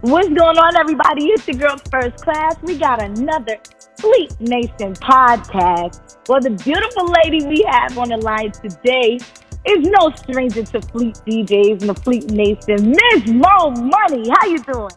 What's going on, everybody? It's your girl First Class. We got another Fleet Nation podcast. Well, the beautiful lady we have on the line today is no stranger to Fleet DJs and the Fleet Nation. Miss Mo Money, how you doing?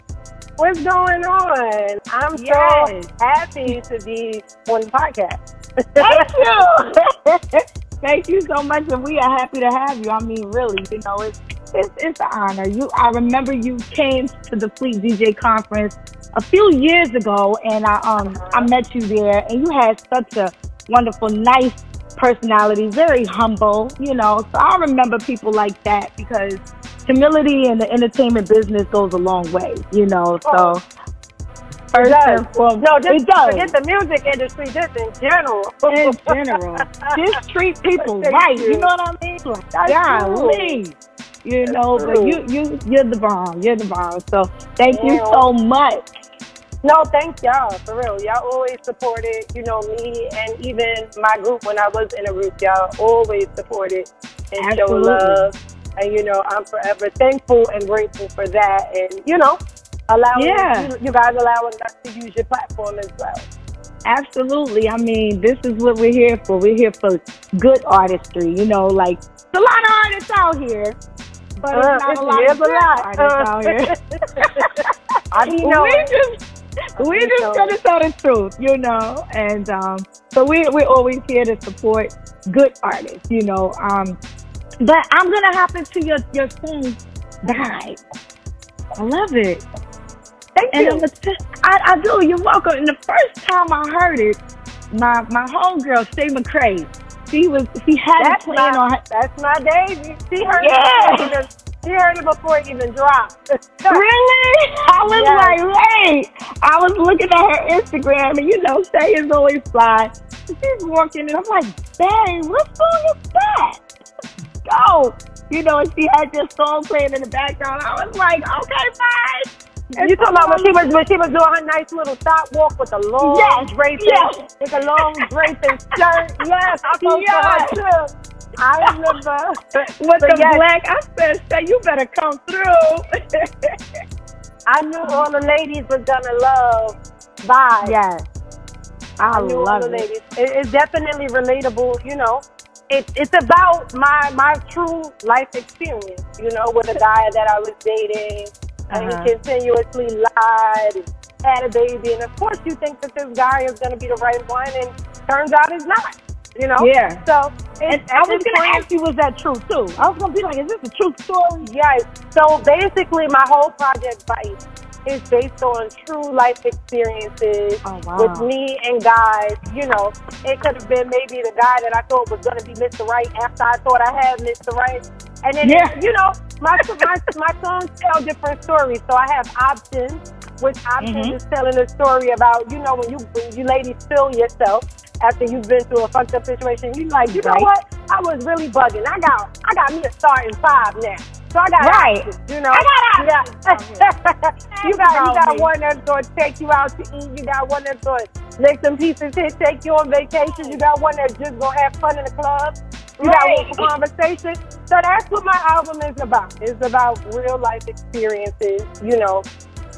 What's going on? I'm Yes. so happy to be on the podcast. Thank you. Thank you so much, and we are happy to have you. I mean, really, you know, it's it's, it's an honor. You, I remember you came to the Fleet DJ conference a few years ago, and I um I met you there, and you had such a wonderful, nice personality, very humble, you know. So I remember people like that because humility in the entertainment business goes a long way, you know. So. Oh. First does. and foremost, No, just it does forget the music industry, just in general. in general. Just treat people right. You. you. know what I mean? Like, That's golly. You know, That's but you you you're the bomb. You're the bomb. So thank you so much. No, thank y'all, for real. Y'all always supported, you know, me and even my group when I was in a group. Y'all always supported and show love. And, you know, I'm forever thankful and grateful for that. And, you know, allowing Yeah. you, you guys allowing us to use your platform as well. Absolutely. I mean, this is what we're here for. We're here for good artistry. You know, like there's a lot of artists out here, but Uh, it's not it's- a lot of a lot. artists Uh, out here. I be knowing. we just we just gonna tell the truth, you know. And um, so we we're always here to support good artists, you know. Um, but I'm gonna hop into your your song "Died." I love it, Thank and you. I'm a t- I, I do. You're welcome. And the first time I heard it, my my homegirl Shay McCrae, she was she had That's it playing my, on her. that's my Daisy. She heard Yeah. it before it even, she heard it before it even dropped. Really? I was Yes. like, wait. I was looking at her Instagram, and you know, Shay is always fly. She's walking, and I'm like, dang, what song is that? Go. You know, and she had this song playing in the background. I was like, okay, fine. You talking about when she was when she was doing her nice little stop walk with the long Yes, draping, yes. with the long draping skirt? Yes, I posted Yes. her too. I remember. With the yes, black, I said, Shay, you better come through. I knew all the ladies was gonna love Vibe. yes. I, I knew all love the it. ladies. It, it's definitely relatable. You know, it, it's about my my true life experience. You know, with a guy that I was dating, and Uh-huh. he continuously lied, and had a baby, and of course you think that this guy is going to be the right one, and turns out he's not. You know. Yeah. So And I was going to ask you, was that true, too? I was going to be like, is this a true story? Yes. So basically, my whole project Bite is based on true life experiences Oh, wow. with me and guys. You know, it could have been maybe the guy that I thought was going to be Mr. Right after I thought I had Mr. Right. And then, Yeah. you know, my, my, my songs tell different stories. So I have options, which options Mhm. is telling a story about, you know, when you, when you ladies feel yourself after you've been through a fucked up situation, you like, you know what? I was really bugging. I got, I got me a starting five now. So I got Right. options, you know. I got you got, you got, you got one that's going to take you out to eat. You got one that's going to make some pieces hit, take you on vacation. You got one that's just going to have fun in the club. You got Right. for conversation. So that's what my album is about. It's about real life experiences, you know,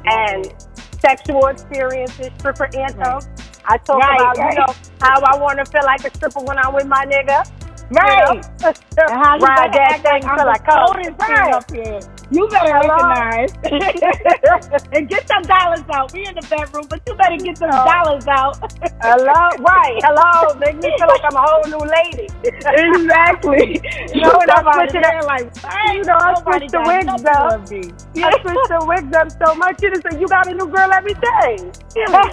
and sexual experiences, stripper anthem. I talk Right, about, right. you know, how I want to feel like a stripper when I'm with my nigga. Right. You know? And how you Ride that thing like till I come. Right. You better recognize. and get some dollars out. We in the bedroom, but you better get some Oh. dollars out. Hello? Right. Hello. Make me feel like I'm a whole new lady. exactly. You know, and I'm switching it- like, you know, I switched the wigs up. I switched the wigs up so much. You just say, you got a new girl every day.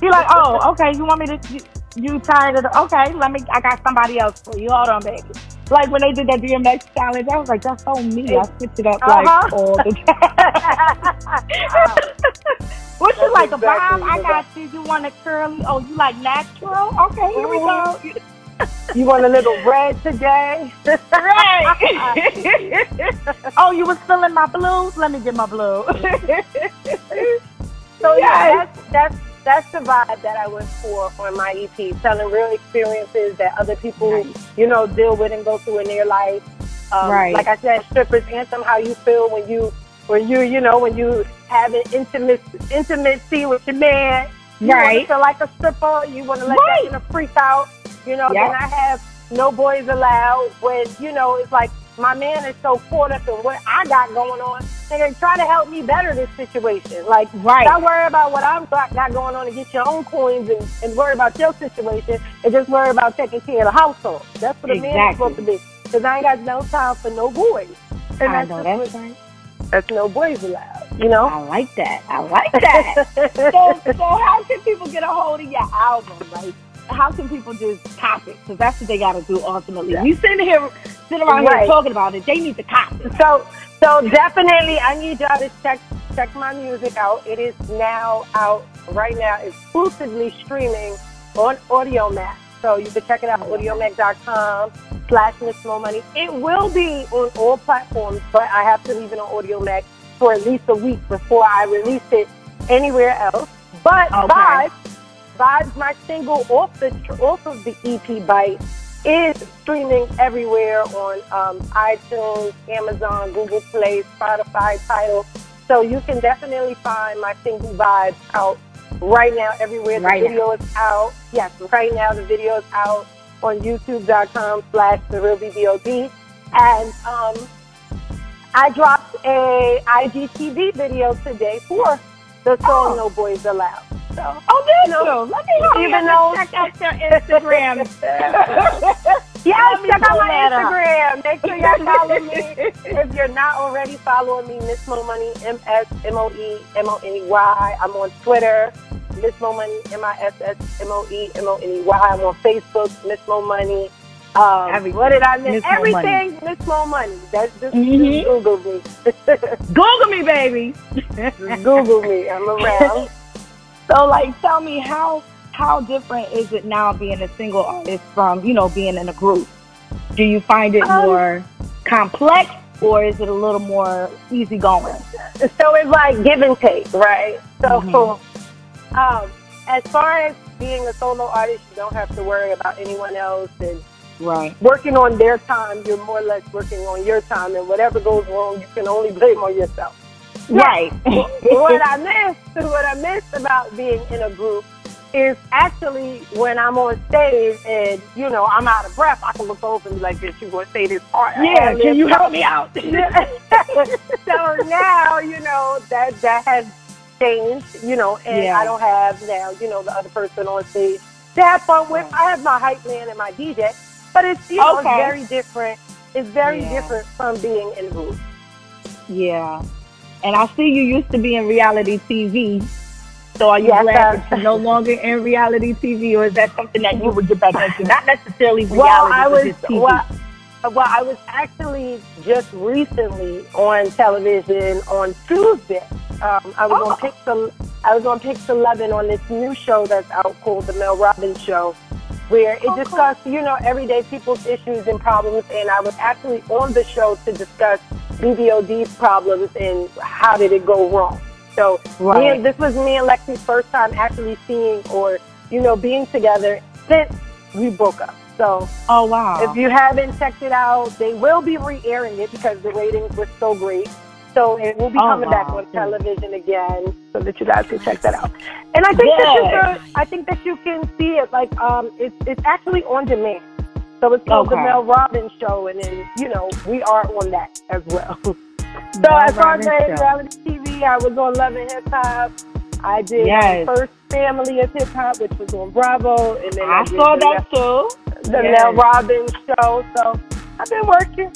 He like, oh, okay. You want me to? You, you tired of the? Okay, let me. I got somebody else for you. Hold on, baby. Like when they did that DMX challenge, I was like, that's so me. I switched it up like Uh-huh. all the time. what you That's like a exactly bomb? I got you. You want a curly? Oh, you like natural? Okay, here we go. you want a little red today? Right. oh, you was feeling my blues? Let me get my blue. So yeah, that's that's that's the vibe that I went for on my EP, telling real experiences that other people, you know, deal with and go through in their life. Um, Right. Like I said, strippers anthem, how you feel when you when you you know when you having intimate intimacy with your man. You Right. feel like a stripper. You want to let Right. that in a freak out. You know, Yep. and I have no boys allowed when, you know, it's like my man is so caught up in what I got going on. And they try to help me better this situation. Like, Right. not worry about what I've got, got going on and get your own coins and, and worry about your situation and just worry about taking care of the household. That's what a man is supposed to be. Because I ain't got no time for no boys. And I that's know that's right. that's no boys allowed, you know? I like that. I like that. so, so how can people get a hold of your album? Like, how can people just cop it? Because that's what they got to do ultimately. Yeah. You sitting here, sitting around Right. here talking about it, they need to cop it. So, so definitely, I need y'all to check check my music out. It is now out right now, exclusively streaming on Audiomack. So you can check it out, audiomack.com slash Miss Mo Money. It will be on all platforms, but I have to leave it on Audiomack for at least a week before I release it anywhere else. But Okay. Vibes, Vibes, my single off the off of the EP Bite, is streaming everywhere on um, iTunes, Amazon, Google Play, Spotify, Tidal. So you can definitely find my single Vibes out right now everywhere. The Right now. video is out. Yes, right now the video is out on youtube.com slash the real BBOD. And um, I dropped a IGTV video today for the song Oh. No Boys Allowed. So Oh, you? Let me know. Even though- check out their Instagram. Yes, check out my up. Instagram. Make sure y'all follow me. if you're not already following me, Miss Mo Money, M S M O E M O N E Y. I'm on Twitter, Miss Mo Money, M I S S M O E M O N E Y. I'm on Facebook, Miss Mo Money. Um, Everything. what did I miss? Miss Everything, Miss Mo Money. That's just, Mhm. just Google me. Google me, baby. Google me. I'm around. So, like, tell me how how different is it now being a single artist from you know being in a group? Do you find it Um, more complex or is it a little more easygoing? so it's like give and take, right? So, Mhm. um, as far as being a solo artist, you don't have to worry about anyone else and Right. working on their time. You're more or less working on your time, and whatever goes wrong, you can only blame on yourself. Right. what I missed, what I missed about being in a group is actually when I'm on stage and you know I'm out of breath, I can look over and be like, "Bitch, you gonna say this part?" yeah. Can you help me out? so now, you know, that that has changed, you know, and Yeah. I don't have now, you know, the other person on stage to have fun with. I have my hype man and my DJ, but it's you know, it's very different. It's very Yeah. different from being in a group. yeah. And I see you used to be in reality TV. So are you Yes, glad uh, that you're no longer in reality TV, or is that something that you would get back into? Not necessarily reality, Well, I was TV. well, well, I was actually just recently on television on Tuesday. Um, I was Oh. on Pixel. I was on Pix Eleven on this new show that's out called the Mel Robbins Show, where it Okay. discussed you know everyday people's issues and problems. And I was actually on the show to discuss BBOD's problems and how did it go wrong. So me and, this was me and Lexi's first time actually seeing or you know being together since we broke up. So oh wow. if you haven't checked it out, they will be re-airing it because the ratings were so great. So it will be Oh, coming back on television again, so that you guys can check that out. And I think that you can, I think that you can see it like um, it's it's actually on demand. So it's called the Mel Robbins Show, and then you know we are on that as well. so Mel as far as reality TV, I was on Love and Hip Hop. I did Yes. um, First Family of Hip Hop, which was on Bravo, and then I, I saw that too. the Yes. Mel Robbins Show. So I've been working.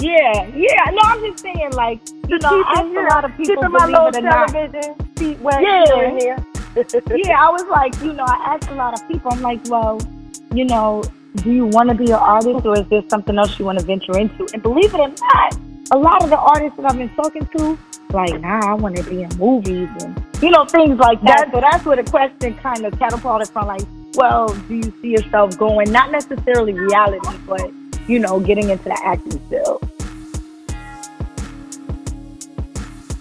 Yeah, yeah. No, I'm just saying, like, you know, I ask a lot of people, keeping my believe little it or not. feet wet Yeah. here. Yeah, I was like, you know, I asked a lot of people, I'm like, well, you know, do you want to be an artist or is there something else you want to venture into? And believe it or not, a lot of the artists that I've been talking to, like, nah, I want to be in movies and, you know, things like that. That's- so that's where the question kind of catapulted from, like, well, do you see yourself going, not necessarily reality, but, you know, getting into the acting field?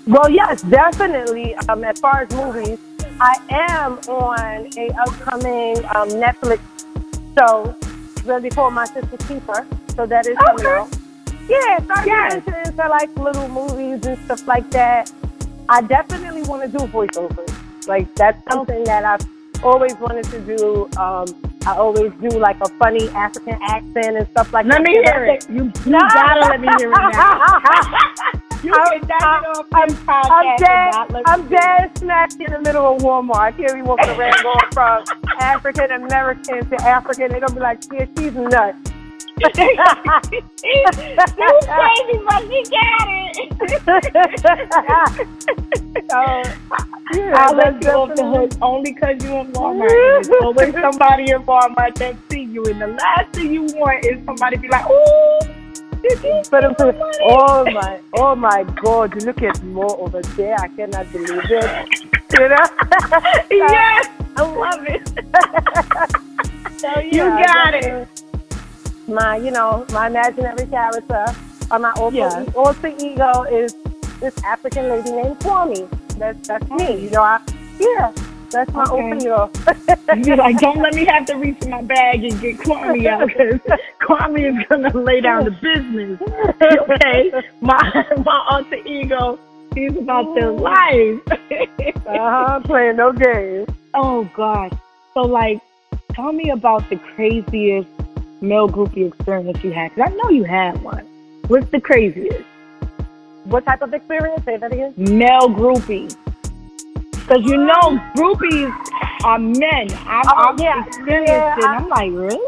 Well, yes, definitely. Um, as far as movies, I am on a upcoming um, Netflix show. It's going to be called My Sister's Keeper. So that is coming Okay. out. Yeah, so Yes. get into, into like little movies and stuff like that. I definitely want to do voiceovers. Like that's something that I've always wanted to do. Um, I always do like a funny African accent and stuff like let that. Let me hear it. You, you gotta let me hear it now. you I'm, can I'm, off I'm, I'm dead, I'm dead smack in the middle of Walmart. I can't be walking around going from African American to African. They're gonna be like, yeah, she's nuts. Too crazy, but we got it. so, yeah, I'll let you off the hook only because you're in Walmart. There's always somebody in Walmart that see you, and the last thing you want is somebody be like, "Ooh." But I'm oh my, oh my God! Look at more over there. I cannot believe it. You know? yes, I love it. so, yeah, you got it my, you know, my imaginary character or my alter, yes. alter ego is this African lady named Kwame. That's that's me. You know, I yeah. That's my okay. alter ego. You're like, don't let me have to reach in my bag and get Kwame out because Kwame is gonna lay down the business. okay, my my alter ego, he's about the life. uh huh. Playing no games. Oh God. So like, tell me about the craziest male groupie experience you had? Because I know you had one. What's the craziest? What type of experience? Say that again. Male groupie. Because you know, groupies are men. I've, oh, I've yeah. experienced yeah, it. I, am like, really?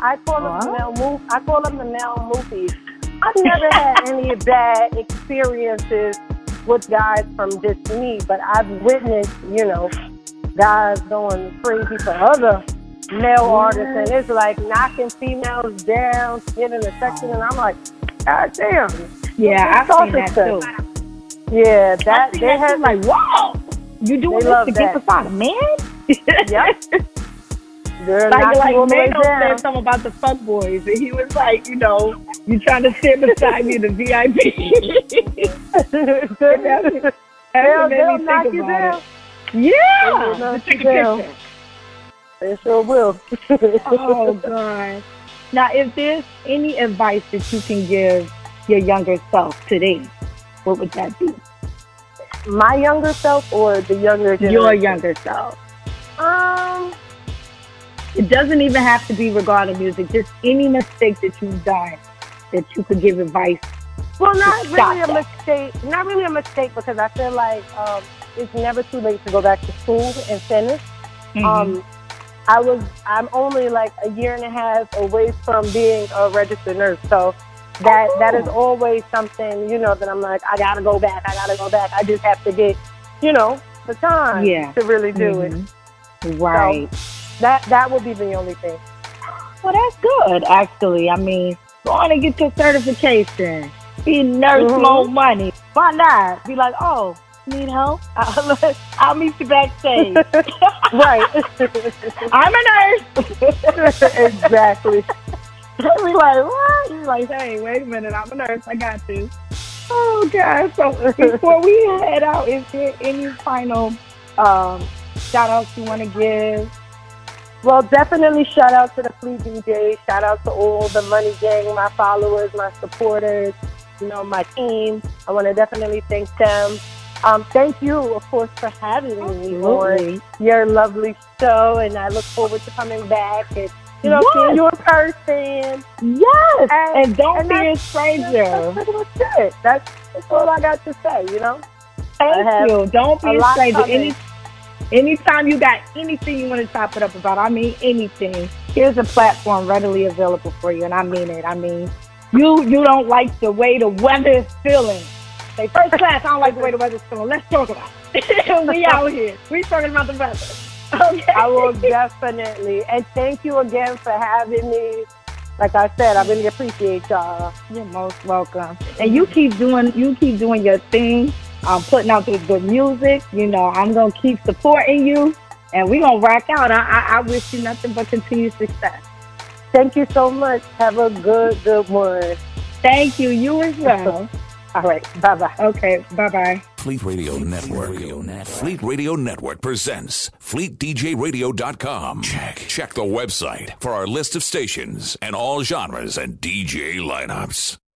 I call what? them the male move. I call them the male movies. I've never had any bad experiences with guys from just me, but I've witnessed, you know, guys going crazy for other male artists, and it's like knocking females down, getting a section, and I'm like, God damn. Yeah, I've seen that too. Yeah, that they that have too, like, whoa, you doing this to get beside a man? yep. Girl, like, like Mano said something about the fuck boys, and he was like, you know, you trying to sit beside me, in the VIP. they'll, they'll knock you down. It. Yeah, take a picture. They sure will. oh God. Now, if there's any advice that you can give your younger self today, what would that be? My younger self or the younger generation? Your younger self. Um, it doesn't even have to be regarding music. Just any mistake that you've done that you could give advice. Well, not really a that. mistake. Not really a mistake because I feel like um, it's never too late to go back to school and finish. Mm-hmm. Um, I was I'm only like a year and a half away from being a registered nurse. So that that is always something, you know, that I'm like, I gotta go back, I gotta go back. I just have to get, you know, the time yeah. to really do mm-hmm. it. Right. So that that would be the only thing. Well that's good, actually. I mean, going to get your certification. Be nurse mm-hmm. more money. Why not? Be like, oh, need help? I'll, I'll meet you backstage. right. I'm a nurse. exactly. we like, what? Like, hey, wait a minute, I'm a nurse. I got you. Oh, God. So before we head out, is there any final um, shout outs you want to give? Well, definitely shout out to the Fleet DJ. Shout out to all the Money Gang, my followers, my supporters, you know, my team. I want to definitely thank them. Um, thank you, of course, for having me on your lovely show, and I look forward to coming back and you know, yes. seeing you in person. Yes, and, and don't and be a stranger. That's, that's pretty much it. That's, that's all I got to say. You know. Thank you. Don't be a, a stranger. Any, anytime you got anything you want to chop it up about, I mean anything. Here's a platform readily available for you, and I mean it. I mean, you you don't like the way the weather is feeling Say first class, I don't like the way the weather's feeling. Let's talk about it. we out here. We talking about the weather. Okay. I will definitely. And thank you again for having me. Like I said, I really appreciate y'all. You're most welcome. And you keep doing you keep doing your thing. I'm putting out the good music. You know, I'm gonna keep supporting you and we're gonna rock out. I, I, I wish you nothing but continued success. Thank you so much. Have a good, good one. Thank you. You as well. All right. Bye bye. Okay. Bye bye. Fleet Radio Network. Radio Network. Fleet Radio Network presents FleetDJRadio.com. Check. Check the website for our list of stations and all genres and DJ lineups.